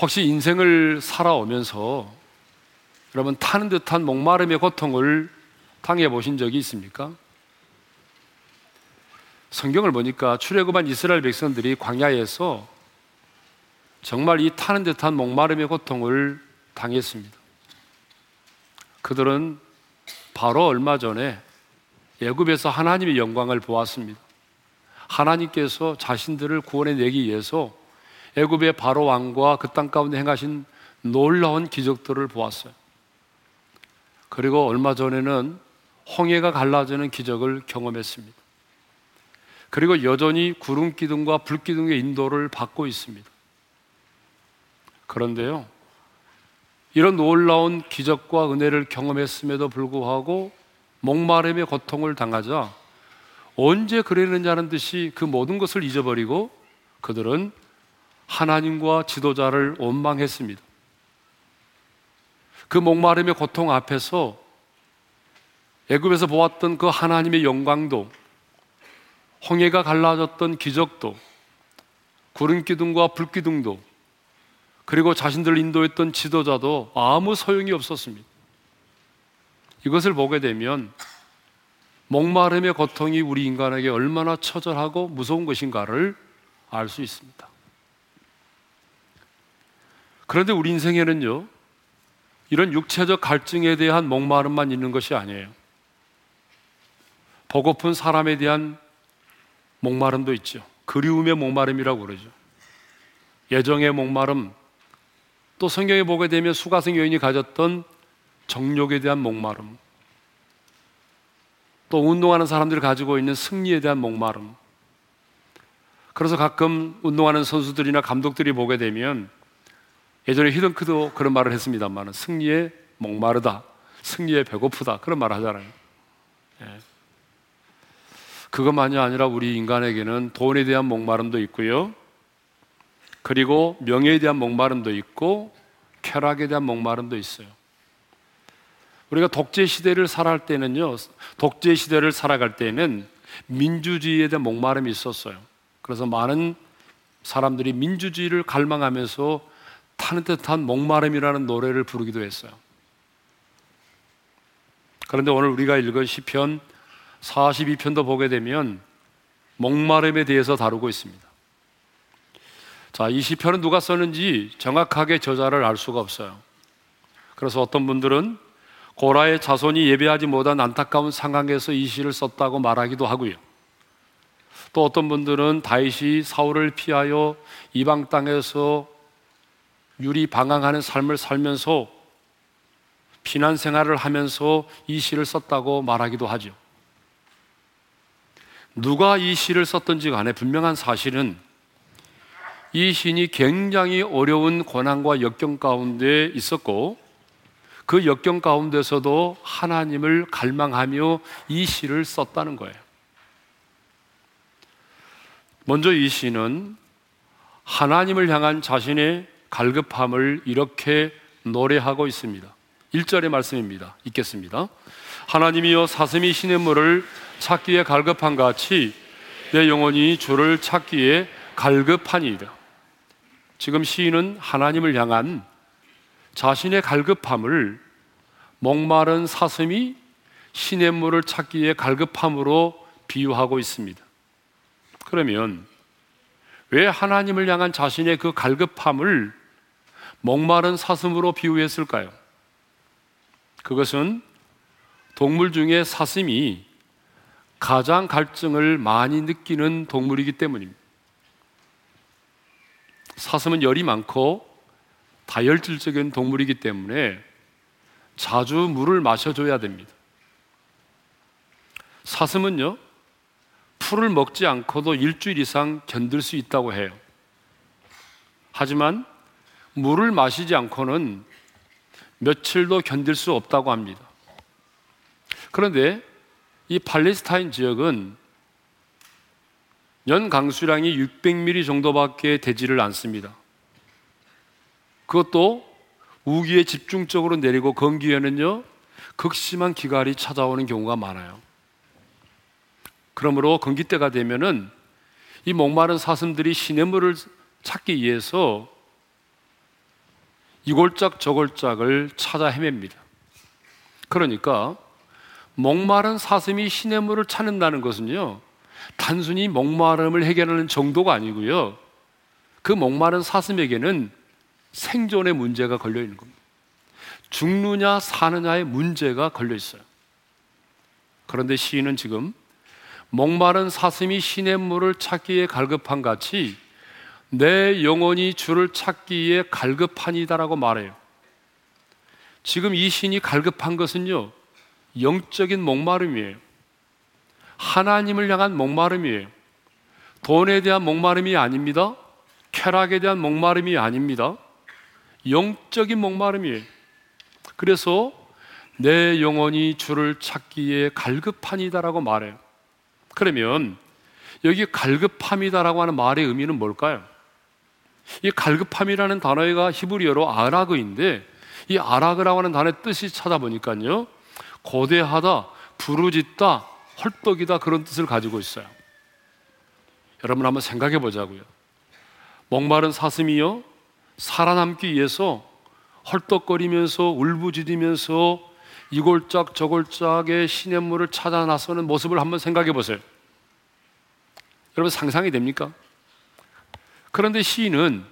혹시 인생을 살아오면서 여러분 타는 듯한 목마름의 고통을 당해 보신 적이 있습니까? 성경을 보니까 출애굽한 이스라엘 백성들이 광야에서 정말 이 타는 듯한 목마름의 고통을 당했습니다. 그들은 바로 얼마 전에 애굽에서 하나님의 영광을 보았습니다. 하나님께서 자신들을 구원해 내기 위해서 애굽의 바로 왕과 그 땅 가운데 행하신 놀라운 기적들을 보았어요. 그리고 얼마 전에는 홍해가 갈라지는 기적을 경험했습니다. 그리고 여전히 구름 기둥과 불 기둥의 인도를 받고 있습니다. 그런데요, 이런 놀라운 기적과 은혜를 경험했음에도 불구하고 목마름의 고통을 당하자 언제 그랬느냐는 듯이 그 모든 것을 잊어버리고 그들은 하나님과 지도자를 원망했습니다. 그 목마름의 고통 앞에서 애굽에서 보았던 그 하나님의 영광도 홍해가 갈라졌던 기적도 구름 기둥과 불 기둥도 그리고 자신들을 인도했던 지도자도 아무 소용이 없었습니다. 이것을 보게 되면 목마름의 고통이 우리 인간에게 얼마나 처절하고 무서운 것인가를 알 수 있습니다. 그런데 우리 인생에는요, 이런 육체적 갈증에 대한 목마름만 있는 것이 아니에요. 보고픈 사람에 대한 목마름도 있죠. 그리움의 목마름이라고 그러죠. 예정의 목마름, 또 성경에 보게 되면 수가성 여인이 가졌던 정욕에 대한 목마름, 또 운동하는 사람들이 가지고 있는 승리에 대한 목마름. 그래서 가끔 운동하는 선수들이나 감독들이 보게 되면 예전에 히든크도 그런 말을 했습니다만 승리에 목마르다, 승리에 배고프다 그런 말을 하잖아요. 예. 그것만이 아니라 우리 인간에게는 돈에 대한 목마름도 있고요. 그리고 명예에 대한 목마름도 있고 쾌락에 대한 목마름도 있어요. 우리가 독재 시대를 살아갈 때는요, 독재 시대를 살아갈 때는 민주주의에 대한 목마름이 있었어요. 그래서 많은 사람들이 민주주의를 갈망하면서 타는 듯한 목마름이라는 노래를 부르기도 했어요. 그런데 오늘 우리가 읽은 시편 42편도 보게 되면 목마름에 대해서 다루고 있습니다. 자, 이 시편은 누가 썼는지 정확하게 저자를 알 수가 없어요. 그래서 어떤 분들은 고라의 자손이 예배하지 못한 안타까운 상황에서 이 시를 썼다고 말하기도 하고요. 또 어떤 분들은 다윗이 사울을 피하여 이방 땅에서 유리 방황하는 삶을 살면서 피난 생활을 하면서 이 시를 썼다고 말하기도 하죠. 누가 이 시를 썼던지 간에 분명한 사실은 이 신이 굉장히 어려운 고난과 역경 가운데 있었고 그 역경 가운데서도 하나님을 갈망하며 이 시를 썼다는 거예요. 먼저 이 시는 하나님을 향한 자신의 갈급함을 이렇게 노래하고 있습니다. 1절의 말씀입니다. 읽겠습니다. 하나님이여 사슴이 시냇물을 찾기에 갈급한 같이 내 영혼이 주를 찾기에 갈급하니이다. 지금 시인은 하나님을 향한 자신의 갈급함을 목마른 사슴이 시냇물을 찾기에 갈급함으로 비유하고 있습니다. 그러면 왜 하나님을 향한 자신의 그 갈급함을 목마른 사슴으로 비유했을까요? 그것은 동물 중에 사슴이 가장 갈증을 많이 느끼는 동물이기 때문입니다. 사슴은 열이 많고 다혈질적인 동물이기 때문에 자주 물을 마셔줘야 됩니다. 사슴은요, 풀을 먹지 않고도 일주일 이상 견딜 수 있다고 해요. 하지만 물을 마시지 않고는 며칠도 견딜 수 없다고 합니다. 그런데 이 팔레스타인 지역은 연 강수량이 600mm 정도밖에 되지를 않습니다. 그것도 우기에 집중적으로 내리고 건기에는요 극심한 기갈이 찾아오는 경우가 많아요. 그러므로 건기 때가 되면은 이 목마른 사슴들이 시냇물을 찾기 위해서 이골짝 저골짝을 찾아 헤맵니다. 그러니까 목마른 사슴이 시냇 물을 찾는다는 것은요. 단순히 목마름을 해결하는 정도가 아니고요. 그 목마른 사슴에게는 생존의 문제가 걸려 있는 겁니다. 죽느냐 사느냐의 문제가 걸려 있어요. 그런데 시인은 지금 목마른 사슴이 시냇물을 찾기에 갈급한 같이 내 영혼이 주를 찾기에 갈급하니다라고 말해요. 지금 이 신이 갈급한 것은요, 영적인 목마름이에요. 하나님을 향한 목마름이에요. 돈에 대한 목마름이 아닙니다. 쾌락에 대한 목마름이 아닙니다. 영적인 목마름이에요. 그래서 내 영혼이 주를 찾기에 갈급하니다라고 말해요. 그러면 여기 갈급함이다라고 하는 말의 의미는 뭘까요? 이 갈급함이라는 단어가 히브리어로 아라그인데 이 아라그라고 하는 단어의 뜻이 찾아보니까요. 고대하다, 부르짖다, 헐떡이다 그런 뜻을 가지고 있어요. 여러분 한번 생각해 보자고요. 목마른 사슴이요. 살아남기 위해서 헐떡거리면서 울부짖으면서 이골짝 저골짝의 시냇물을 찾아 나서는 모습을 한번 생각해 보세요. 여러분 상상이 됩니까? 그런데 시인은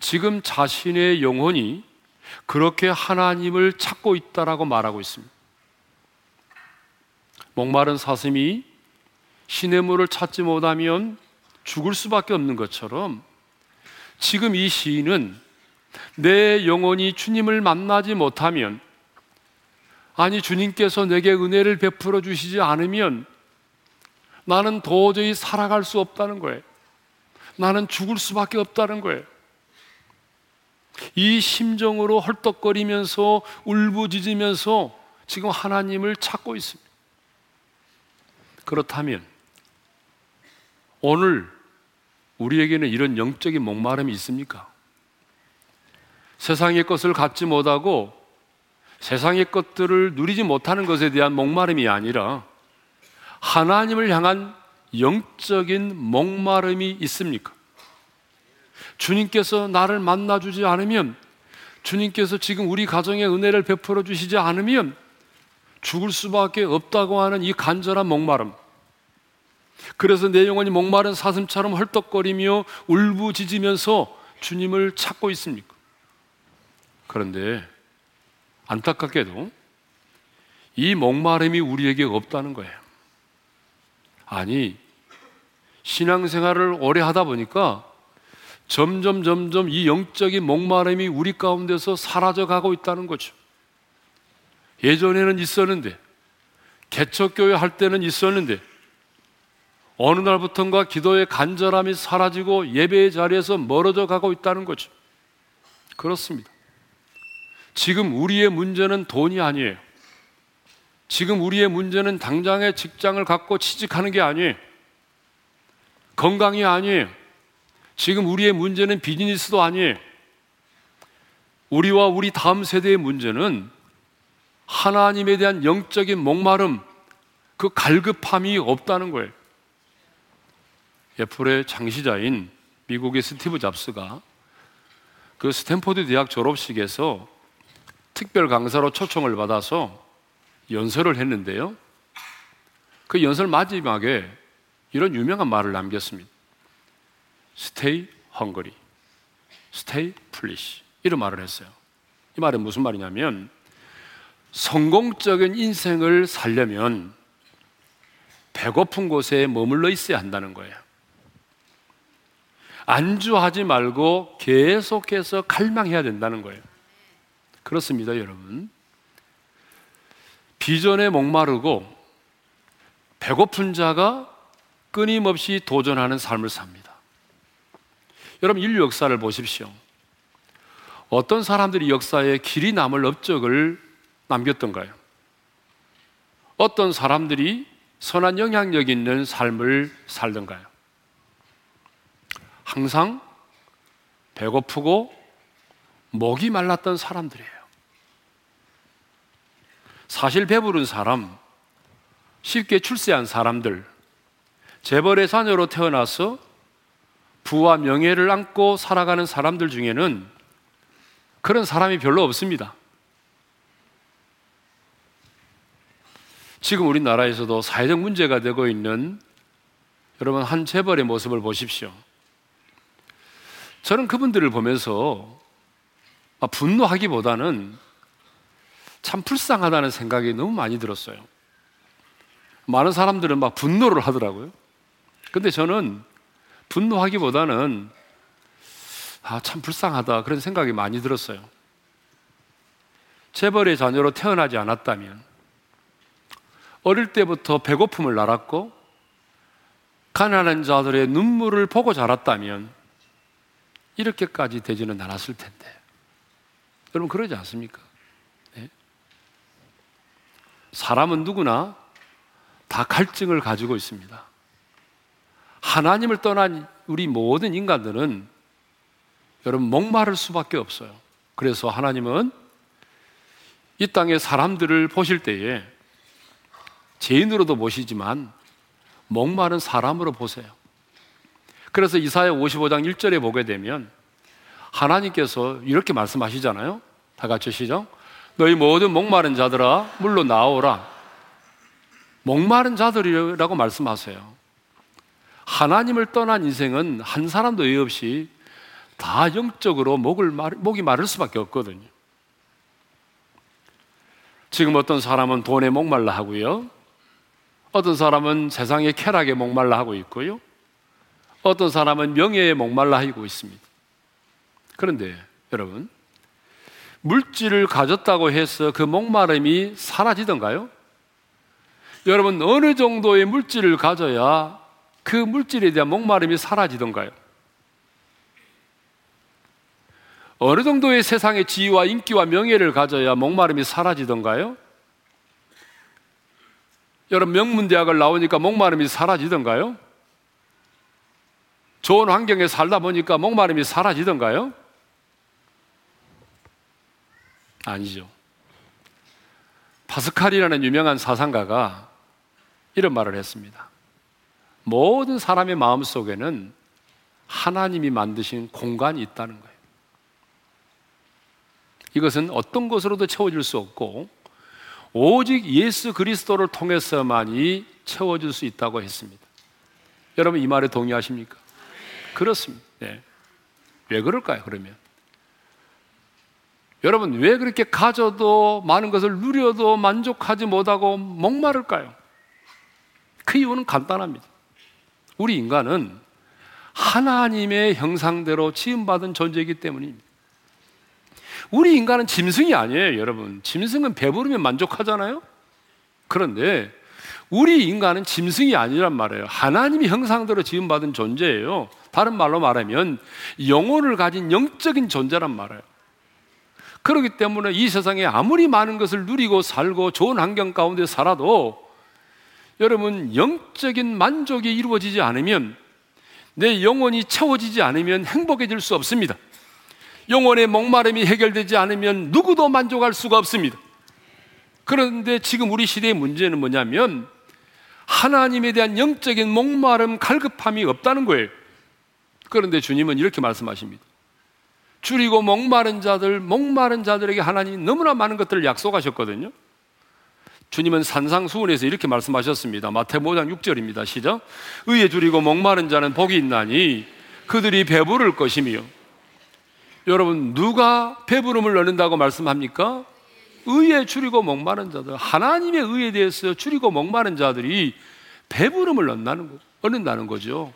지금 자신의 영혼이 그렇게 하나님을 찾고 있다라고 말하고 있습니다. 목마른 사슴이 시냇 물을 찾지 못하면 죽을 수밖에 없는 것처럼 지금 이 시인은 내 영혼이 주님을 만나지 못하면 아니 주님께서 내게 은혜를 베풀어 주시지 않으면 나는 도저히 살아갈 수 없다는 거예요. 나는 죽을 수밖에 없다는 거예요. 이 심정으로 헐떡거리면서 울부짖으면서 지금 하나님을 찾고 있습니다. 그렇다면 오늘 우리에게는 이런 영적인 목마름이 있습니까? 세상의 것을 갖지 못하고 세상의 것들을 누리지 못하는 것에 대한 목마름이 아니라 하나님을 향한 영적인 목마름이 있습니까? 주님께서 나를 만나주지 않으면 주님께서 지금 우리 가정에 은혜를 베풀어 주시지 않으면 죽을 수밖에 없다고 하는 이 간절한 목마름. 그래서 내 영혼이 목마른 사슴처럼 헐떡거리며 울부짖으면서 주님을 찾고 있습니까? 그런데 안타깝게도 이 목마름이 우리에게 없다는 거예요. 아니, 신앙생활을 오래 하다 보니까 점점 점점 이 영적인 목마름이 우리 가운데서 사라져 가고 있다는 거죠. 예전에는 있었는데, 개척교회 할 때는 있었는데, 어느 날부턴가 기도의 간절함이 사라지고 예배의 자리에서 멀어져 가고 있다는 거죠. 그렇습니다. 지금 우리의 문제는 돈이 아니에요. 지금 우리의 문제는 당장의 직장을 갖고 취직하는 게 아니에요. 건강이 아니에요. 지금 우리의 문제는 비즈니스도 아니에요. 우리와 우리 다음 세대의 문제는 하나님에 대한 영적인 목마름, 그 갈급함이 없다는 거예요. 애플의 창시자인 미국의 스티브 잡스가 그 스탠포드 대학 졸업식에서 특별 강사로 초청을 받아서 연설을 했는데요. 그 연설 마지막에 이런 유명한 말을 남겼습니다. Stay hungry. Stay foolish. 이런 말을 했어요. 이 말은 무슨 말이냐면 성공적인 인생을 살려면 배고픈 곳에 머물러 있어야 한다는 거예요. 안주하지 말고 계속해서 갈망해야 된다는 거예요. 그렇습니다, 여러분. 비전에 목마르고 배고픈 자가 끊임없이 도전하는 삶을 삽니다. 여러분, 인류 역사를 보십시오. 어떤 사람들이 역사에 길이 남을 업적을 남겼던가요? 어떤 사람들이 선한 영향력 있는 삶을 살던가요? 항상 배고프고 목이 말랐던 사람들이에요. 사실 배부른 사람, 쉽게 출세한 사람들, 재벌의 자녀로 태어나서 부와 명예를 안고 살아가는 사람들 중에는 그런 사람이 별로 없습니다. 지금 우리나라에서도 사회적 문제가 되고 있는 여러분 한 재벌의 모습을 보십시오. 저는 그분들을 보면서 분노하기보다는 참 불쌍하다는 생각이 너무 많이 들었어요. 많은 사람들은 막 분노를 하더라고요. 근데 저는 분노하기보다는 아, 참 불쌍하다. 그런 생각이 많이 들었어요. 재벌의 자녀로 태어나지 않았다면, 어릴 때부터 배고픔을 날았고, 가난한 자들의 눈물을 보고 자랐다면, 이렇게까지 되지는 않았을 텐데. 여러분, 그러지 않습니까? 네? 사람은 누구나 다 갈증을 가지고 있습니다. 하나님을 떠난 우리 모든 인간들은 여러분 목마를 수밖에 없어요. 그래서 하나님은 이 땅의 사람들을 보실 때에 죄인으로도 보시지만 목마른 사람으로 보세요. 그래서 이사야 55장 1절에 보게 되면 하나님께서 이렇게 말씀하시잖아요. 다 같이 시죠. 너희 모든 목마른 자들아 물로 나오라. 목마른 자들이라고 말씀하세요. 하나님을 떠난 인생은 한 사람도 예 없이 다 영적으로 목을 말, 목이 마를 수밖에 없거든요. 지금 어떤 사람은 돈에 목말라 하고요. 어떤 사람은 세상의 쾌락에 목말라 하고 있고요. 어떤 사람은 명예에 목말라 하고 있습니다. 그런데 여러분, 물질을 가졌다고 해서 그 목마름이 사라지던가요? 여러분, 어느 정도의 물질을 가져야 그 물질에 대한 목마름이 사라지던가요? 어느 정도의 세상의 지위와 인기와 명예를 가져야 목마름이 사라지던가요? 여러분 명문대학을 나오니까 목마름이 사라지던가요? 좋은 환경에 살다 보니까 목마름이 사라지던가요? 아니죠. 파스칼이라는 유명한 사상가가 이런 말을 했습니다. 모든 사람의 마음 속에는 하나님이 만드신 공간이 있다는 거예요. 이것은 어떤 것으로도 채워질 수 없고 오직 예수 그리스도를 통해서만이 채워질 수 있다고 했습니다. 여러분 이 말에 동의하십니까? 그렇습니다. 네. 왜 그럴까요? 그러면 여러분 왜 그렇게 가져도 많은 것을 누려도 만족하지 못하고 목마를까요? 그 이유는 간단합니다. 우리 인간은 하나님의 형상대로 지음받은 존재이기 때문입니다. 우리 인간은 짐승이 아니에요, 여러분. 짐승은 배부르면 만족하잖아요? 그런데 우리 인간은 짐승이 아니란 말이에요. 하나님이 형상대로 지음받은 존재예요. 다른 말로 말하면 영혼을 가진 영적인 존재란 말이에요. 그렇기 때문에 이 세상에 아무리 많은 것을 누리고 살고 좋은 환경 가운데 살아도 여러분 영적인 만족이 이루어지지 않으면 내 영혼이 채워지지 않으면 행복해질 수 없습니다. 영혼의 목마름이 해결되지 않으면 누구도 만족할 수가 없습니다. 그런데 지금 우리 시대의 문제는 뭐냐면 하나님에 대한 영적인 목마름, 갈급함이 없다는 거예요. 그런데 주님은 이렇게 말씀하십니다. 줄이고 목마른 자들, 목마른 자들에게 하나님이 너무나 많은 것들을 약속하셨거든요. 주님은 산상수훈에서 이렇게 말씀하셨습니다. 마태복음 5장 6절입니다. 시작. 의에 줄이고 목마른 자는 복이 있나니 그들이 배부를 것이며 여러분 누가 배부름을 얻는다고 말씀합니까? 의에 줄이고 목마른 자들 하나님의 의에 대해서 줄이고 목마른 자들이 배부름을 얻는다는, 거, 얻는다는 거죠.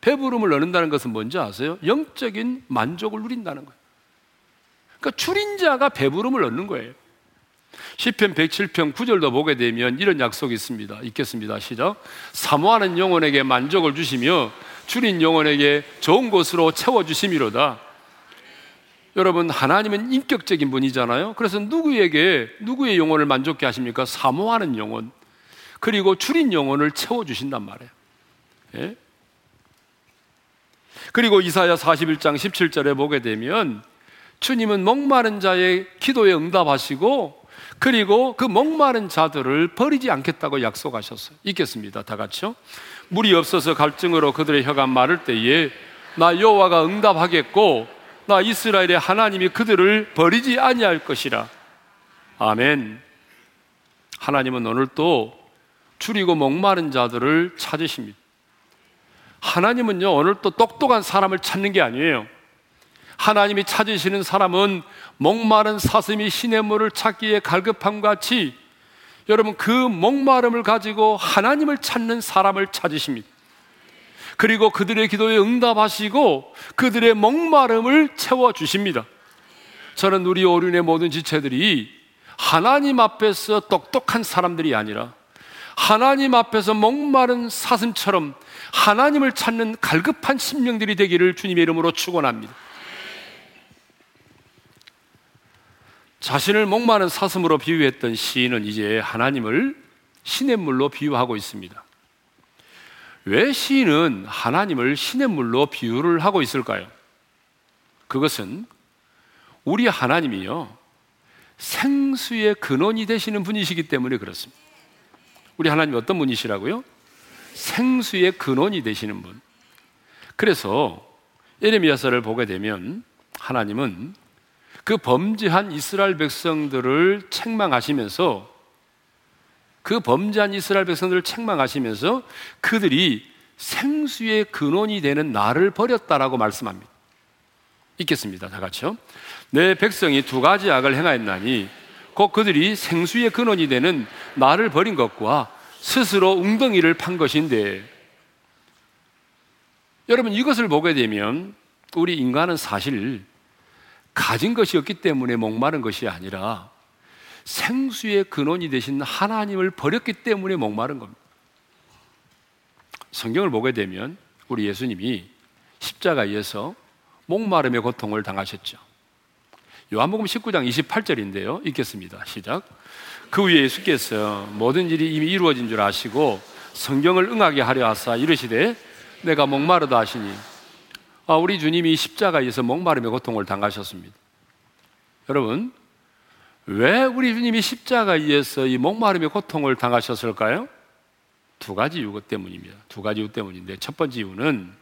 배부름을 얻는다는 것은 뭔지 아세요? 영적인 만족을 누린다는 거예요. 그러니까 줄인 자가 배부름을 얻는 거예요. 시편 107편 9절도 보게 되면 이런 약속이 있습니다. 있겠습니다. 시작. 사모하는 영혼에게 만족을 주시며 줄인 영혼에게 좋은 곳으로 채워 주심이로다. 여러분 하나님은 인격적인 분이잖아요. 그래서 누구에게 누구의 영혼을 만족케 하십니까? 사모하는 영혼 그리고 줄인 영혼을 채워 주신단 말이에요. 예? 그리고 이사야 41장 17절에 보게 되면 주님은 목마른 자의 기도에 응답하시고 그리고 그 목마른 자들을 버리지 않겠다고 약속하셨어요. 읽겠습니다. 다 같이요. 물이 없어서 갈증으로 그들의 혀가 마를 때에 나 여호와가 응답하겠고 나 이스라엘의 하나님이 그들을 버리지 아니할 것이라. 아멘. 하나님은 오늘 또 줄이고 목마른 자들을 찾으십니다. 하나님은요, 오늘 또 똑똑한 사람을 찾는 게 아니에요. 하나님이 찾으시는 사람은 목마른 사슴이 신의 물을 찾기에 갈급함 같이 여러분 그 목마름을 가지고 하나님을 찾는 사람을 찾으십니다. 그리고 그들의 기도에 응답하시고 그들의 목마름을 채워 주십니다. 저는 우리 오륜의 모든 지체들이 하나님 앞에서 똑똑한 사람들이 아니라 하나님 앞에서 목마른 사슴처럼 하나님을 찾는 갈급한 심령들이 되기를 주님의 이름으로 축원합니다. 자신을 목마른 사슴으로 비유했던 시인은 이제 하나님을 신의 물로 비유하고 있습니다. 왜 시인은 하나님을 신의 물로 비유를 하고 있을까요? 그것은 우리 하나님이요. 생수의 근원이 되시는 분이시기 때문에 그렇습니다. 우리 하나님 어떤 분이시라고요? 생수의 근원이 되시는 분. 그래서 에레미야서를 보게 되면 하나님은 그 범죄한 이스라엘 백성들을 책망하시면서 그 범죄한 이스라엘 백성들을 책망하시면서 그들이 생수의 근원이 되는 나를 버렸다라고 말씀합니다. 읽겠습니다. 다 같이요. 내 백성이 두 가지 악을 행하였나니 곧 그들이 생수의 근원이 되는 나를 버린 것과 스스로 웅덩이를 판 것인데 여러분 이것을 보게 되면 우리 인간은 사실 가진 것이 없기 때문에 목마른 것이 아니라 생수의 근원이 되신 하나님을 버렸기 때문에 목마른 겁니다. 성경을 보게 되면 우리 예수님이 십자가에서 목마름의 고통을 당하셨죠. 요한복음 19장 28절인데요. 읽겠습니다. 시작. 그 위에 예수께서 모든 일이 이미 이루어진 줄 아시고 성경을 응하게 하려 하사 이르시되 내가 목마르다 하시니 아, 우리 주님이 십자가에서 목마름의 고통을 당하셨습니다. 여러분, 왜 우리 주님이 십자가에서 이 목마름의 고통을 당하셨을까요? 두 가지 이유 때문입니다. 두 가지 이유 때문인데 첫 번째 이유는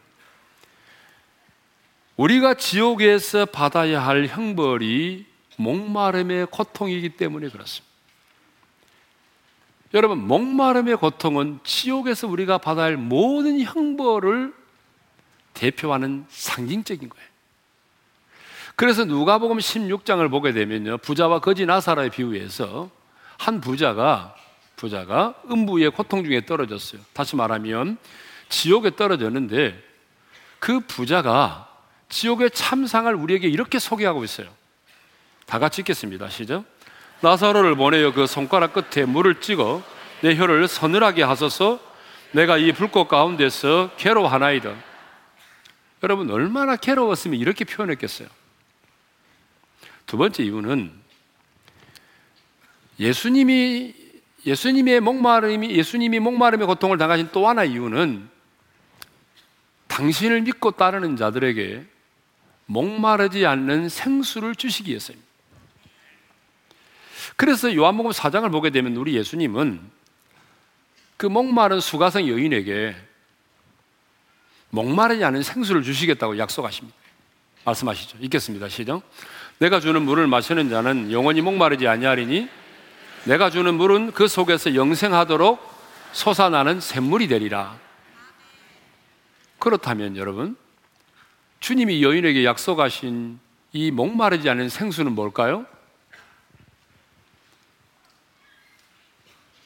우리가 지옥에서 받아야 할 형벌이 목마름의 고통이기 때문에 그렇습니다. 여러분, 목마름의 고통은 지옥에서 우리가 받아야 할 모든 형벌을 대표하는 상징적인 거예요. 그래서 누가복음 16장을 보게 되면요. 부자와 거지 나사라의 비유에서 한 부자가 부자가 음부의 고통 중에 떨어졌어요. 다시 말하면 지옥에 떨어졌는데 그 부자가 지옥의 참상을 우리에게 이렇게 소개하고 있어요. 다 같이 읽겠습니다. 시작. 나사로를 보내어 그 손가락 끝에 물을 찍어 내 혀를 서늘하게 하소서 내가 이 불꽃 가운데서 괴로워하나이다. 여러분 얼마나 괴로웠으면 이렇게 표현했겠어요. 두 번째 이유는 예수님이 예수님의 목마름이 예수님이 목마름의 고통을 당하신 또 하나 이유는 당신을 믿고 따르는 자들에게 목마르지 않는 생수를 주시기 위해서입니다. 그래서 요한복음 4장을 보게 되면 우리 예수님은 그 목마른 수가성 여인에게 목마르지 않은 생수를 주시겠다고 약속하십니다. 말씀하시죠. 읽겠습니다. 시작. 내가 주는 물을 마시는 자는 영원히 목마르지 아니하리니 내가 주는 물은 그 속에서 영생하도록 솟아나는 샘물이 되리라. 그렇다면 여러분, 주님이 여인에게 약속하신 이 목마르지 않은 생수는 뭘까요?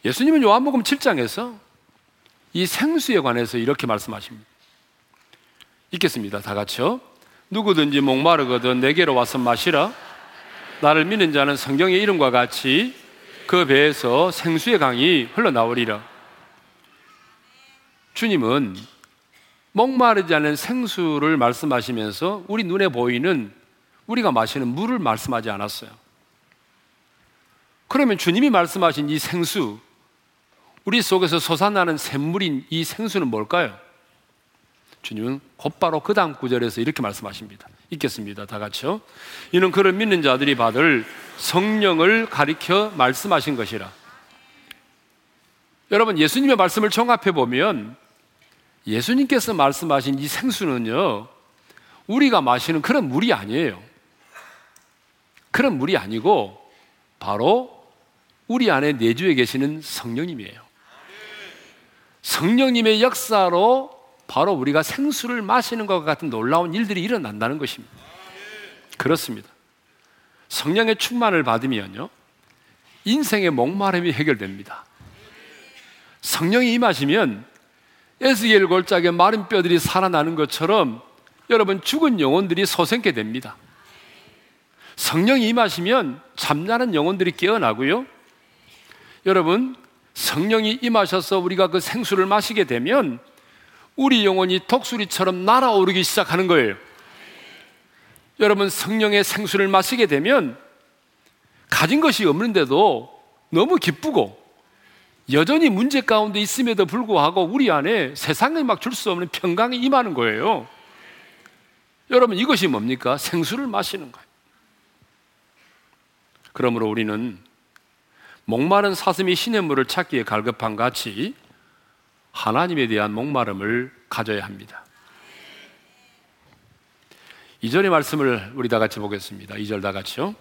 예수님은 요한복음 7장에서 이 생수에 관해서 이렇게 말씀하십니다. 읽겠습니다. 다 같이요. 누구든지 목마르거든 내게로 와서 마시라. 나를 믿는 자는 성경의 이름과 같이 그 배에서 생수의 강이 흘러나오리라. 주님은 목마르지 않은 생수를 말씀하시면서 우리 눈에 보이는 우리가 마시는 물을 말씀하지 않았어요. 그러면 주님이 말씀하신 이 생수, 우리 속에서 솟아나는 샘물인 이 생수는 뭘까요? 주님은 곧바로 그 다음 구절에서 이렇게 말씀하십니다. 읽겠습니다. 다 같이요. 이는 그를 믿는 자들이 받을 성령을 가리켜 말씀하신 것이라. 여러분, 예수님의 말씀을 종합해 보면 예수님께서 말씀하신 이 생수는요, 우리가 마시는 그런 물이 아니에요. 그런 물이 아니고 바로 우리 안에 내주에 계시는 성령님이에요. 성령님의 역사로 바로 우리가 생수를 마시는 것 같은 놀라운 일들이 일어난다는 것입니다. 그렇습니다. 성령의 충만을 받으면요. 인생의 목마름이 해결됩니다. 성령이 임하시면 에스겔 골짜기에 마른 뼈들이 살아나는 것처럼 여러분 죽은 영혼들이 소생케 됩니다. 성령이 임하시면 잠자는 영혼들이 깨어나고요. 여러분 성령이 임하셔서 우리가 그 생수를 마시게 되면 우리 영혼이 독수리처럼 날아오르기 시작하는 거예요. 여러분 성령의 생수를 마시게 되면 가진 것이 없는데도 너무 기쁘고 여전히 문제 가운데 있음에도 불구하고 우리 안에 세상에 막 줄 수 없는 평강이 임하는 거예요. 여러분 이것이 뭡니까? 생수를 마시는 거예요. 그러므로 우리는 목마른 사슴이 신의 물을 찾기에 갈급한 같이 하나님에 대한 목마름을 가져야 합니다. 2절의 말씀을 우리 다 같이 보겠습니다. 2절 다 같이요.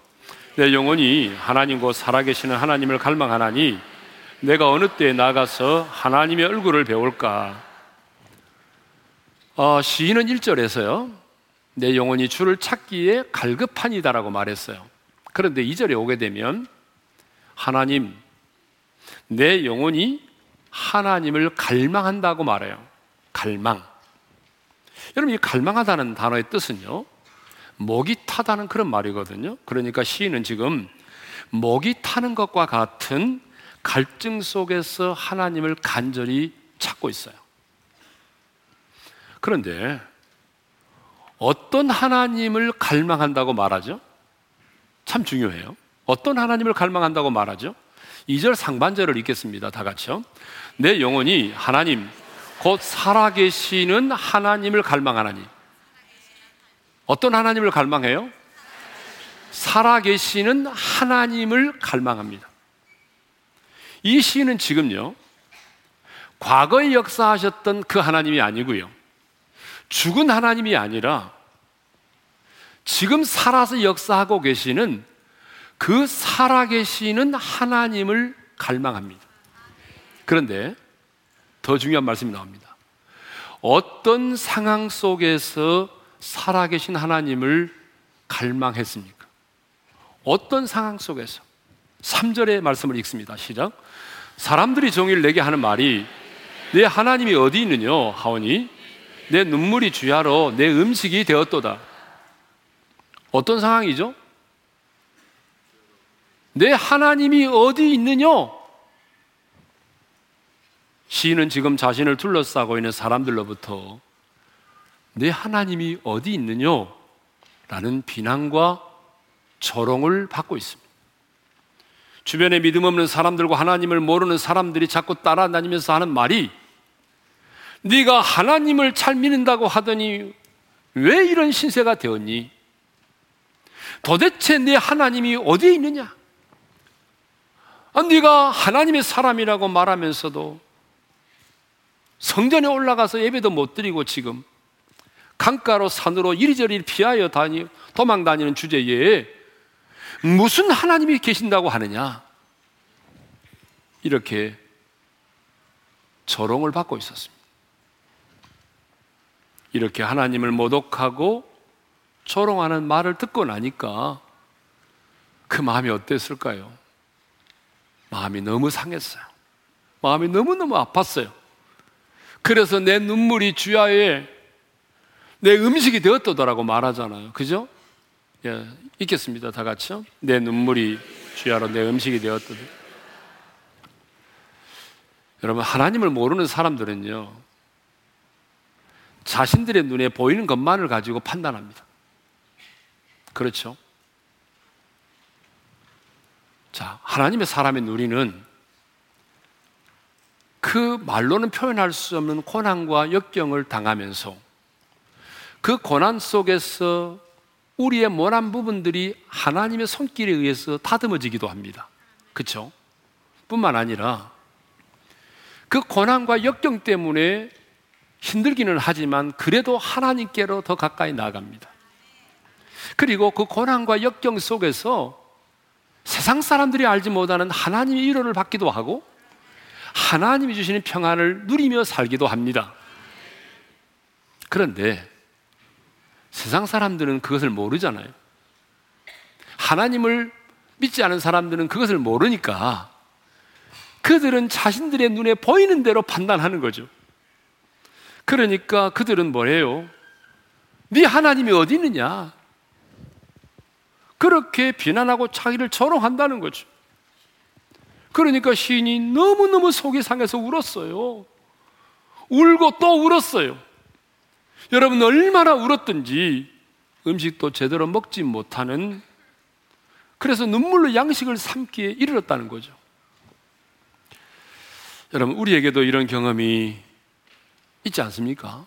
내 영혼이 하나님 곧 살아계시는 하나님을 갈망하나니 내가 어느 때에 나가서 하나님의 얼굴을 배울까? 어, 시인은 1절에서요. 내 영혼이 주를 찾기에 갈급하니다라고 말했어요. 그런데 2절에 오게 되면 하나님, 내 영혼이 하나님을 갈망한다고 말해요. 갈망. 여러분, 이 갈망하다는 단어의 뜻은요, 목이 타다는 그런 말이거든요. 그러니까 시인은 지금 목이 타는 것과 같은 갈증 속에서 하나님을 간절히 찾고 있어요. 그런데 어떤 하나님을 갈망한다고 말하죠? 참 중요해요. 어떤 하나님을 갈망한다고 말하죠? 2절 상반절을 읽겠습니다. 다 같이요. 내 영혼이 하나님, 곧 살아계시는 하나님을 갈망하나니. 어떤 하나님을 갈망해요? 살아계시는 하나님을 갈망합니다. 이 시인은 지금요, 과거에 역사하셨던 그 하나님이 아니고요, 죽은 하나님이 아니라 지금 살아서 역사하고 계시는 그 살아계시는 하나님을 갈망합니다. 그런데 더 중요한 말씀이 나옵니다. 어떤 상황 속에서 살아계신 하나님을 갈망했습니까? 어떤 상황 속에서? 3절의 말씀을 읽습니다. 시작. 사람들이 종일 내게 하는 말이 내 하나님이 어디 있느냐 하오니 내 눈물이 주야로 내 음식이 되었도다. 어떤 상황이죠? 내 하나님이 어디 있느냐? 시인은 지금 자신을 둘러싸고 있는 사람들로부터 내 하나님이 어디 있느냐? 라는 비난과 조롱을 받고 있습니다. 주변에 믿음 없는 사람들과 하나님을 모르는 사람들이 자꾸 따라다니면서 하는 말이 네가 하나님을 잘 믿는다고 하더니 왜 이런 신세가 되었니? 도대체 내 하나님이 어디에 있느냐? 아, 네가 하나님의 사람이라고 말하면서도 성전에 올라가서 예배도 못 드리고 지금 강가로 산으로 이리저리 피하여 다니 도망 다니는 주제에 무슨 하나님이 계신다고 하느냐? 이렇게 조롱을 받고 있었습니다. 이렇게 하나님을 모독하고 조롱하는 말을 듣고 나니까 그 마음이 어땠을까요? 마음이 너무 상했어요. 마음이 너무너무 아팠어요. 그래서 내 눈물이 주야에 내 음식이 되었더라고 말하잖아요. 그죠? 예, 읽겠습니다. 다 같이요. 내 눈물이 주야로 내 음식이 되었듯. 여러분, 하나님을 모르는 사람들은요, 자신들의 눈에 보이는 것만을 가지고 판단합니다. 그렇죠? 자, 하나님의 사람의 누리는 그 말로는 표현할 수 없는 고난과 역경을 당하면서 그 고난 속에서 우리의 모난 부분들이 하나님의 손길에 의해서 다듬어지기도 합니다. 그렇죠? 뿐만 아니라 그 고난과 역경 때문에 힘들기는 하지만 그래도 하나님께로 더 가까이 나아갑니다. 그리고 그 고난과 역경 속에서 세상 사람들이 알지 못하는 하나님의 위로를 받기도 하고 하나님이 주시는 평안을 누리며 살기도 합니다. 그런데 세상 사람들은 그것을 모르잖아요. 하나님을 믿지 않은 사람들은 그것을 모르니까 그들은 자신들의 눈에 보이는 대로 판단하는 거죠. 그러니까 그들은 뭐예요? 네 하나님이 어디 있느냐? 그렇게 비난하고 자기를 조롱한다는 거죠. 그러니까 시인이 너무너무 속이 상해서 울었어요. 울고 또 울었어요. 여러분 얼마나 울었든지 음식도 제대로 먹지 못하는 그래서 눈물로 양식을 삼기에 이르렀다는 거죠. 여러분 우리에게도 이런 경험이 있지 않습니까?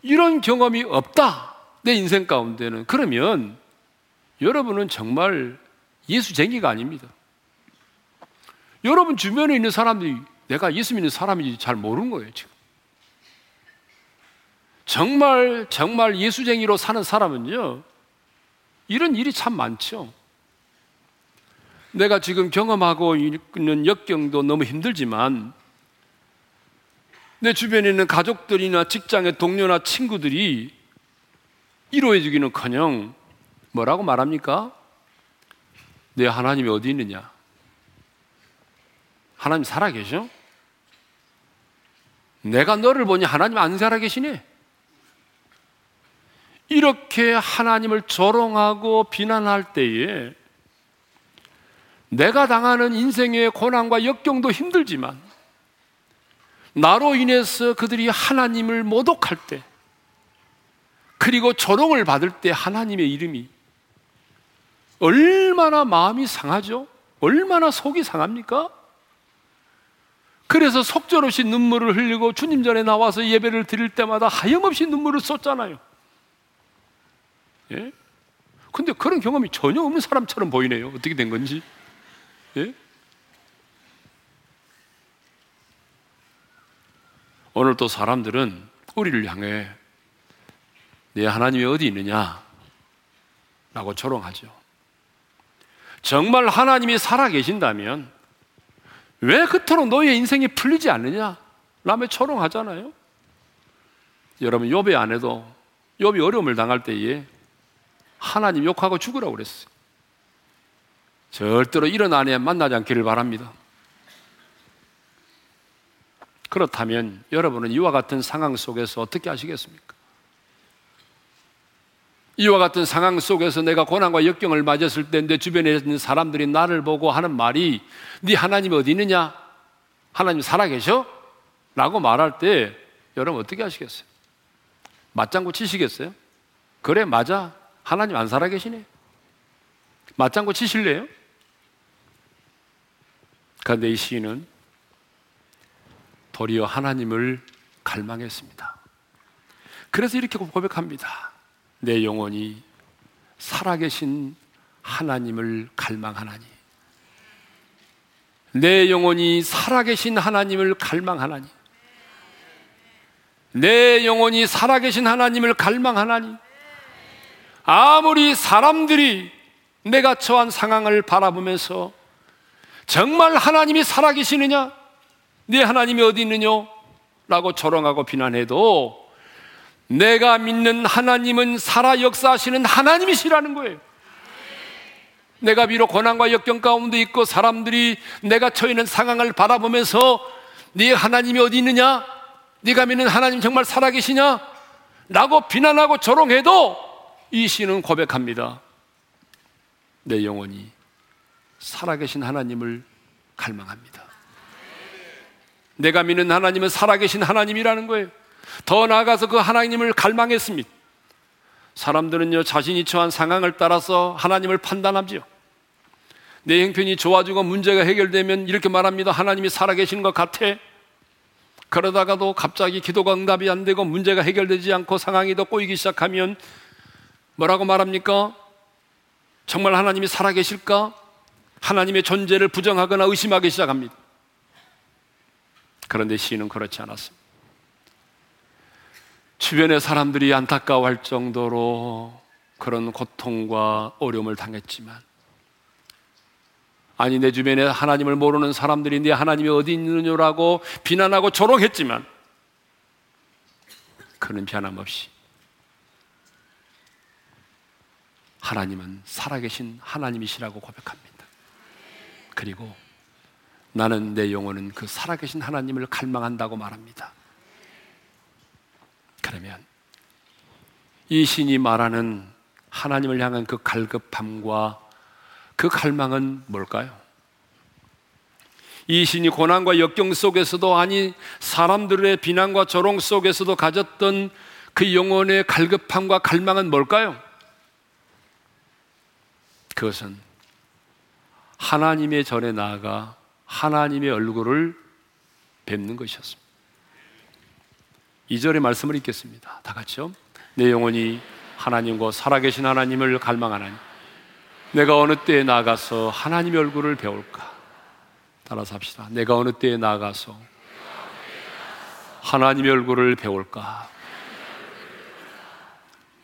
이런 경험이 없다. 내 인생 가운데는. 그러면 여러분은 정말 예수쟁이가 아닙니다. 여러분 주변에 있는 사람들이 내가 예수 믿는 사람인지 잘 모르는 거예요, 지금. 정말, 정말 예수쟁이로 사는 사람은요, 이런 일이 참 많죠. 내가 지금 경험하고 있는 역경도 너무 힘들지만, 내 주변에 있는 가족들이나 직장의 동료나 친구들이 위로해 주기는 커녕 뭐라고 말합니까? 내 하나님이 어디 있느냐? 하나님 살아계셔? 내가 너를 보니 하나님 안 살아계시네? 이렇게 하나님을 조롱하고 비난할 때에 내가 당하는 인생의 고난과 역경도 힘들지만 나로 인해서 그들이 하나님을 모독할 때 그리고 조롱을 받을 때 하나님의 이름이 얼마나 마음이 상하죠? 얼마나 속이 상합니까? 그래서 속절없이 눈물을 흘리고 주님 전에 나와서 예배를 드릴 때마다 하염없이 눈물을 쏟잖아요. 예? 근데 그런 경험이 전혀 없는 사람처럼 보이네요. 어떻게 된 건지. 예? 오늘 또 사람들은 우리를 향해 네 하나님이 어디 있느냐? 라고 조롱하죠. 정말 하나님이 살아계신다면 왜 그토록 너의 인생이 풀리지 않느냐? 라며 조롱하잖아요. 여러분 욥의 아내도 욥이 어려움을 당할 때에 하나님 욕하고 죽으라고 그랬어요. 절대로 이런 아내 만나지 않기를 바랍니다. 그렇다면 여러분은 이와 같은 상황 속에서 어떻게 하시겠습니까? 이와 같은 상황 속에서 내가 고난과 역경을 맞았을 때 내 주변에 있는 사람들이 나를 보고 하는 말이 네 하나님이 어디 있느냐? 하나님 살아계셔? 라고 말할 때 여러분 어떻게 하시겠어요? 맞장구 치시겠어요? 그래 맞아 하나님 안 살아계시네 맞장구 치실래요? 그런데 이 시인은 도리어 하나님을 갈망했습니다 그래서 이렇게 고백합니다 내 영혼이 살아계신 하나님을 갈망하나니 내 영혼이 살아계신 하나님을 갈망하나니 내 영혼이 살아계신 하나님을 갈망하나니 아무리 사람들이 내가 처한 상황을 바라보면서 정말 하나님이 살아계시느냐? 네 하나님이 어디 있느냐? 라고 조롱하고 비난해도 내가 믿는 하나님은 살아 역사하시는 하나님이시라는 거예요. 내가 비록 고난과 역경 가운데 있고 사람들이 내가 처해 있는 상황을 바라보면서 네 하나님이 어디 있느냐? 네가 믿는 하나님 정말 살아계시냐? 라고 비난하고 조롱해도 이 시는 고백합니다. 내 영혼이 살아계신 하나님을 갈망합니다. 내가 믿는 하나님은 살아계신 하나님이라는 거예요. 더 나아가서 그 하나님을 갈망했습니다. 사람들은요, 자신이 처한 상황을 따라서 하나님을 판단하지요. 내 형편이 좋아지고 문제가 해결되면 이렇게 말합니다. 하나님이 살아계신 것 같아. 그러다가도 갑자기 기도가 응답이 안 되고 문제가 해결되지 않고 상황이 더 꼬이기 시작하면 뭐라고 말합니까? 정말 하나님이 살아계실까? 하나님의 존재를 부정하거나 의심하기 시작합니다. 그런데 시인은 그렇지 않았습니다. 주변의 사람들이 안타까워할 정도로 그런 고통과 어려움을 당했지만 아니 내 주변에 하나님을 모르는 사람들이 내 하나님이 어디 있느냐라고 비난하고 조롱했지만 그는 변함없이 하나님은 살아계신 하나님이시라고 고백합니다. 그리고 나는 내 영혼은 그 살아계신 하나님을 갈망한다고 말합니다. 그러면 이 신이 말하는 하나님을 향한 그 갈급함과 그 갈망은 뭘까요? 이 신이 고난과 역경 속에서도 아니 사람들의 비난과 조롱 속에서도 가졌던 그 영혼의 갈급함과 갈망은 뭘까요? 그것은 하나님의 전에 나아가 하나님의 얼굴을 뵙는 것이었습니다. 2절의 말씀을 읽겠습니다. 다 같이요. 내 영혼이 하나님과 살아계신 하나님을 갈망하나니 내가 어느 때에 나가서 하나님의 얼굴을 배울까? 따라서 합시다. 내가 어느 때에 나가서 하나님의 얼굴을 배울까?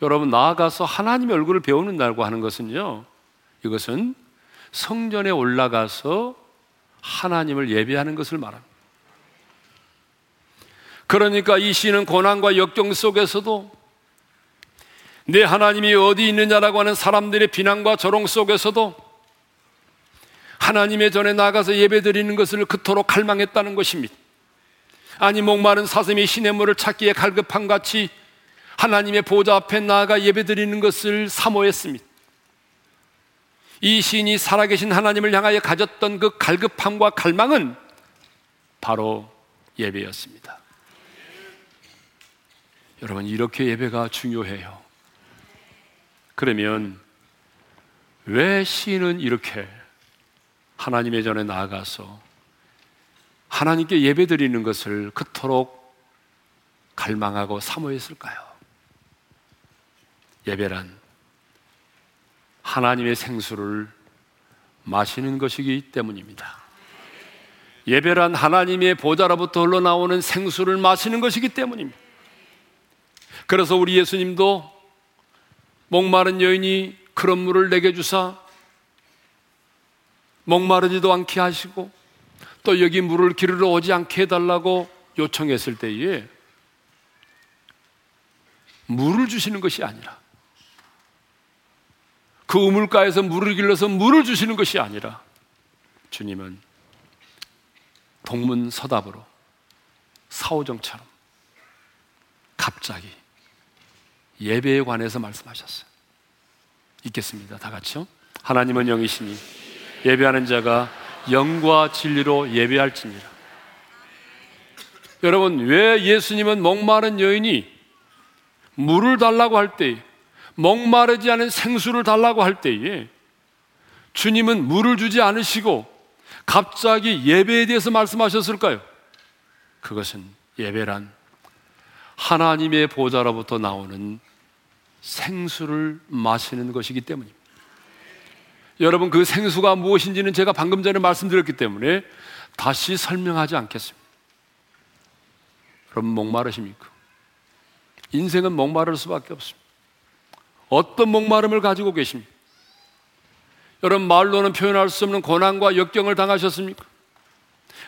여러분 나아가서 하나님의 얼굴을 배우는다고 하는 것은요. 이것은 성전에 올라가서 하나님을 예배하는 것을 말합니다. 그러니까 이 시는 고난과 역경 속에서도 내 하나님이 어디 있느냐라고 하는 사람들의 비난과 조롱 속에서도 하나님의 전에 나가서 예배 드리는 것을 그토록 갈망했다는 것입니다. 아니 목마른 사슴이 신의 물을 찾기에 갈급한 같이 하나님의 보좌 앞에 나아가 예배 드리는 것을 사모했습니다. 이 시인이 살아계신 하나님을 향하여 가졌던 그 갈급함과 갈망은 바로 예배였습니다. 여러분, 이렇게 예배가 중요해요. 그러면 왜 시인은 이렇게 하나님의 전에 나아가서 하나님께 예배 드리는 것을 그토록 갈망하고 사모했을까요? 예배란 하나님의 생수를 마시는 것이기 때문입니다. 예배란 하나님의 보좌로부터 흘러나오는 생수를 마시는 것이기 때문입니다. 그래서 우리 예수님도 목마른 여인이 그런 물을 내게 주사 목마르지도 않게 하시고 또 여기 물을 기르러 오지 않게 해달라고 요청했을 때에 물을 주시는 것이 아니라 그 우물가에서 물을 길러서 물을 주시는 것이 아니라 주님은 동문서답으로 사오정처럼 갑자기 예배에 관해서 말씀하셨어요. 읽겠습니다. 다 같이요. 하나님은 영이시니 예배하는 자가 영과 진리로 예배할지니라. 여러분, 왜 예수님은 목마른 여인이 물을 달라고 할 때, 목마르지 않은 생수를 달라고 할 때에 주님은 물을 주지 않으시고 갑자기 예배에 대해서 말씀하셨을까요? 그것은 예배란 하나님의 보좌로부터 나오는 생수를 마시는 것이기 때문입니다. 여러분 그 생수가 무엇인지는 제가 방금 전에 말씀드렸기 때문에 다시 설명하지 않겠습니다. 그럼 목마르십니까? 인생은 목마를 수밖에 없습니다. 어떤 목마름을 가지고 계십니까? 여러분 말로는 표현할 수 없는 고난과 역경을 당하셨습니까?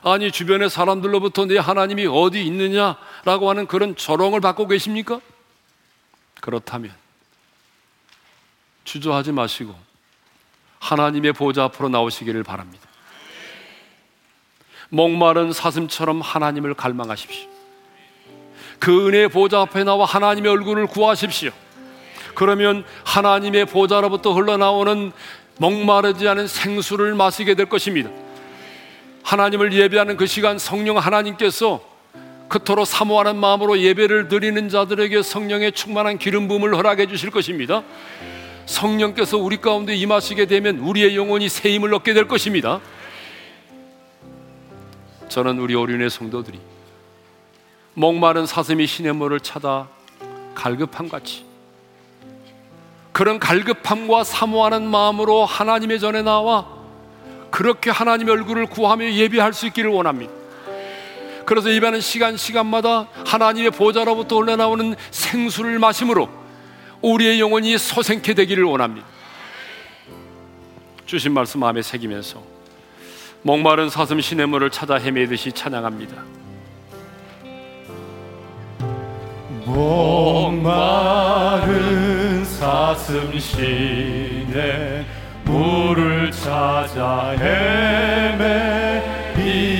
아니 주변의 사람들로부터 내 하나님이 어디 있느냐라고 하는 그런 조롱을 받고 계십니까? 그렇다면 주저하지 마시고 하나님의 보좌 앞으로 나오시기를 바랍니다. 목마른 사슴처럼 하나님을 갈망하십시오. 그 은혜의 보좌 앞에 나와 하나님의 얼굴을 구하십시오. 그러면 하나님의 보좌로부터 흘러나오는 목마르지 않은 생수를 마시게 될 것입니다. 하나님을 예배하는 그 시간 성령 하나님께서 그토록 사모하는 마음으로 예배를 드리는 자들에게 성령의 충만한 기름 부음을 허락해 주실 것입니다. 성령께서 우리 가운데 임하시게 되면 우리의 영혼이 새 힘을 얻게 될 것입니다. 저는 우리 오륜의 성도들이 목마른 사슴이 시냇물을 찾아 갈급함 같이 그런 갈급함과 사모하는 마음으로 하나님의 전에 나와 그렇게 하나님의 얼굴을 구하며 예배할 수 있기를 원합니다. 그래서 예배하는 시간 시간마다 하나님의 보좌로부터 흘러나오는 생수를 마심으로 우리의 영혼이 소생케 되기를 원합니다. 주신 말씀 마음에 새기면서 목마른 사슴 시냇물을 찾아 헤매듯이 찬양합니다. 목마른 사슴 시내 물을 찾아 헤매이듯이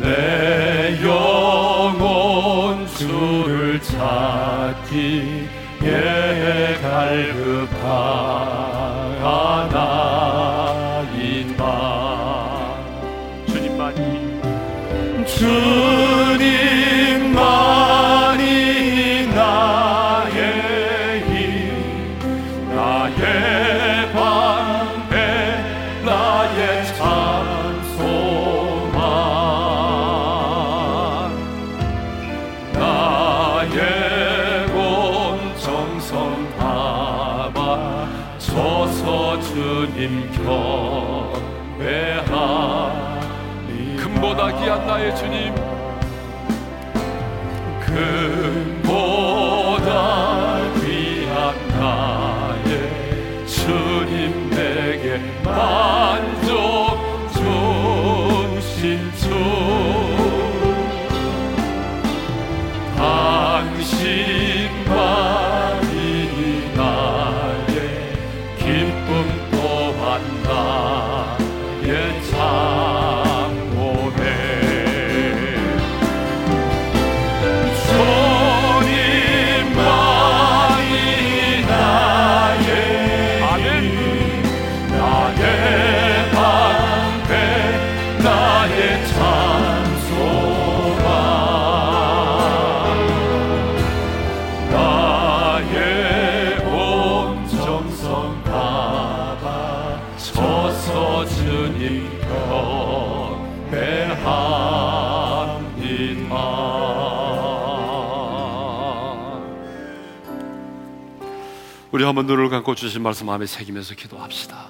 내 영혼 주를 찾기에 갈급하나이다 주님만이. 주 내 한번 눈을 감고 주신 말씀 마음에 새기면서 기도합시다.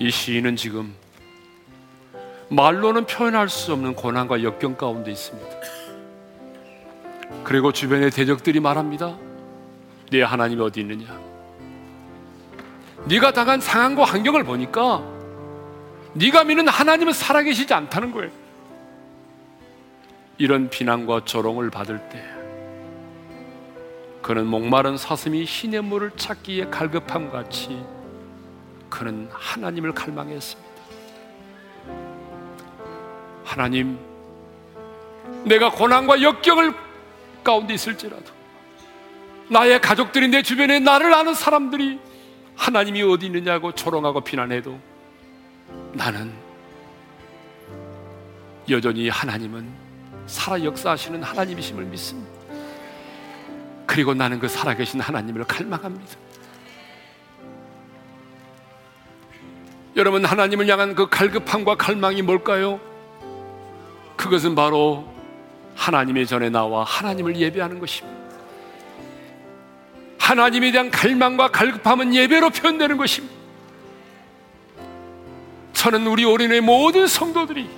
이 시인은 지금 말로는 표현할 수 없는 고난과 역경 가운데 있습니다. 그리고 주변의 대적들이 말합니다. 네 하나님이 어디 있느냐? 네가 당한 상황과 환경을 보니까 네가 믿는 하나님은 살아계시지 않다는 거예요. 이런 비난과 조롱을 받을 때 그는 목마른 사슴이 신의 물을 찾기에 갈급함 같이 그는 하나님을 갈망했습니다. 하나님, 내가 고난과 역경을 가운데 있을지라도 나의 가족들이 내 주변에 나를 아는 사람들이 하나님이 어디 있느냐고 조롱하고 비난해도 나는 여전히 하나님은 살아 역사하시는 하나님이심을 믿습니다. 그리고 나는 그 살아계신 하나님을 갈망합니다. 여러분 하나님을 향한 그 갈급함과 갈망이 뭘까요? 그것은 바로 하나님의 전에 나와 하나님을 예배하는 것입니다. 하나님에 대한 갈망과 갈급함은 예배로 표현되는 것입니다. 저는 우리 올인의 모든 성도들이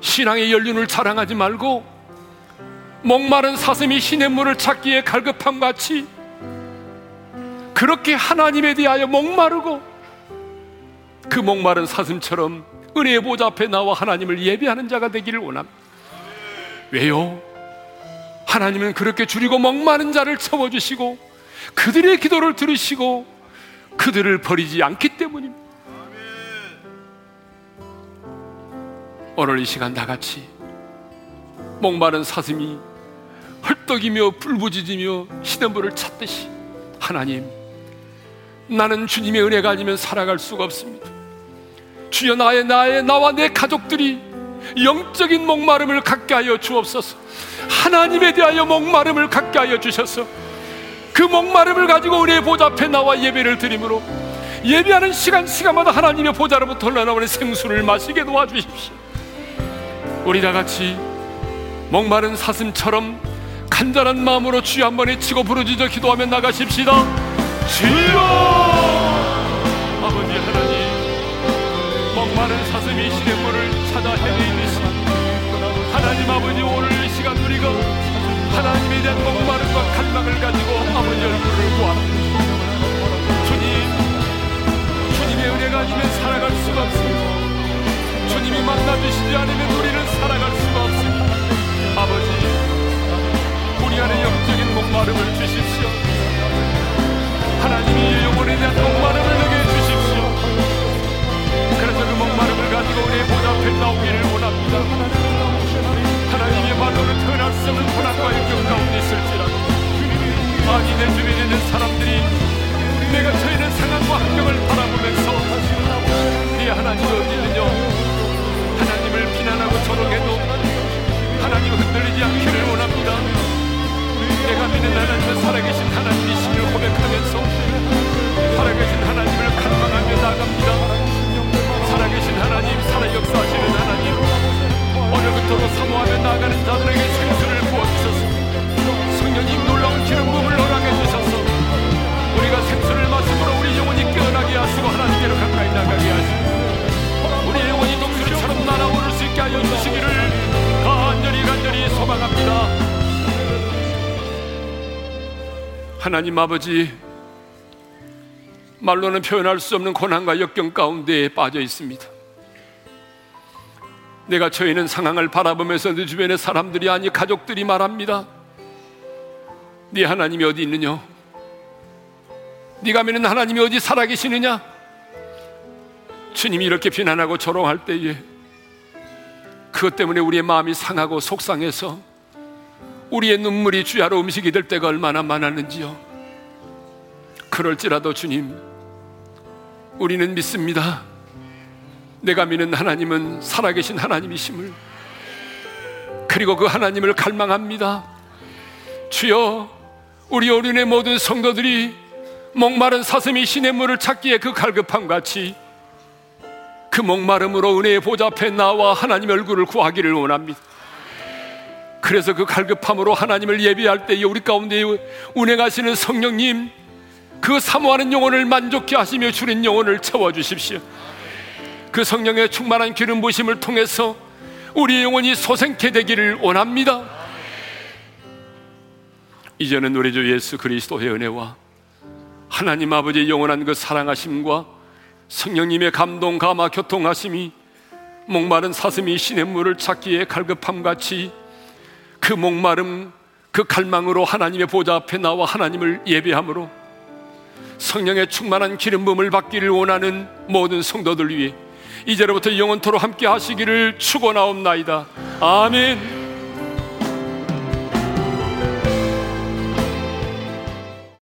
신앙의 연륜을 자랑하지 말고 목마른 사슴이 신의 물을 찾기에 갈급함 같이 그렇게 하나님에 대하여 목마르고 그 목마른 사슴처럼 은혜의 보좌 앞에 나와 하나님을 예배하는 자가 되기를 원합니다. 왜요? 하나님은 그렇게 줄이고 목마른 자를 채워주시고 그들의 기도를 들으시고 그들을 버리지 않기 때문입니다. 오늘 이 시간 다 같이 목마른 사슴이 헐떡이며 불부짖으며 시냇물을 찾듯이 하나님 나는 주님의 은혜가 아니면 살아갈 수가 없습니다. 주여 나의 나의 나와 내 가족들이 영적인 목마름을 갖게 하여 주옵소서. 하나님에 대하여 목마름을 갖게 하여 주셔서 그 목마름을 가지고 우리의 보좌 앞에 나와 예배를 드림으로 예배하는 시간 시간마다 하나님의 보좌로부터 흘러나오는 생수를 마시게 도와주십시오. 우리 다 같이 목마른 사슴처럼 간절한 마음으로 주여 한 번에 치고 부르짖어 기도하며 나가십시다. 주여 아버지 하나님 목마른 사슴이 시냇물을 찾아 헤매이듯이 하나님 아버지 오늘 이 시간 우리가 하나님에 대한 목마름과 갈망을 가지고 아버지 얼굴을 구합니다 주님 주님의 은혜가 아니면 살아갈 수가 없습니다 주님이 만나주시지 않으면 우리는 살아갈 수가 없습니다. 아버지 우리 안에 영적인 목마름을 주십시오. 하나님이 영혼에 대한 하나님 아버지 말로는 표현할 수 없는 고난과 역경 가운데 빠져 있습니다. 내가 처해 있는 상황을 바라보면서 내 주변의 사람들이 아니 가족들이 말합니다. 네 하나님이 어디 있느냐? 네가 믿는 하나님이 어디 살아계시느냐? 주님이 이렇게 비난하고 조롱할 때에 그것 때문에 우리의 마음이 상하고 속상해서 우리의 눈물이 주야로 음식이 될 때가 얼마나 많았는지요 그럴지라도 주님 우리는 믿습니다. 내가 믿는 하나님은 살아계신 하나님이심을. 그리고 그 하나님을 갈망합니다. 주여 우리 어린의 모든 성도들이 목마른 사슴이 신의 물을 찾기에 그 갈급함 같이 그 목마름으로 은혜의 보좌 앞에 나와 하나님 얼굴을 구하기를 원합니다. 그래서 그 갈급함으로 하나님을 예비할 때에 우리 가운데 운행하시는 성령님 그 사모하는 영혼을 만족케 하시며 주린 영혼을 채워 주십시오. 그 성령의 충만한 기름 부심을 통해서 우리 영혼이 소생케 되기를 원합니다. 이제는 우리 주 예수 그리스도의 은혜와 하나님 아버지의 영원한 그 사랑하심과 성령님의 감동 감화 교통하심이 목마른 사슴이 신의 물을 찾기에 갈급함 같이 그 목마름 그 갈망으로 하나님의 보좌 앞에 나와 하나님을 예배함으로 성령의 충만한 기름 부음을 받기를 원하는 모든 성도들 위해 이제로부터 영원토록 함께 하시기를 축원하옵나이다. 아멘.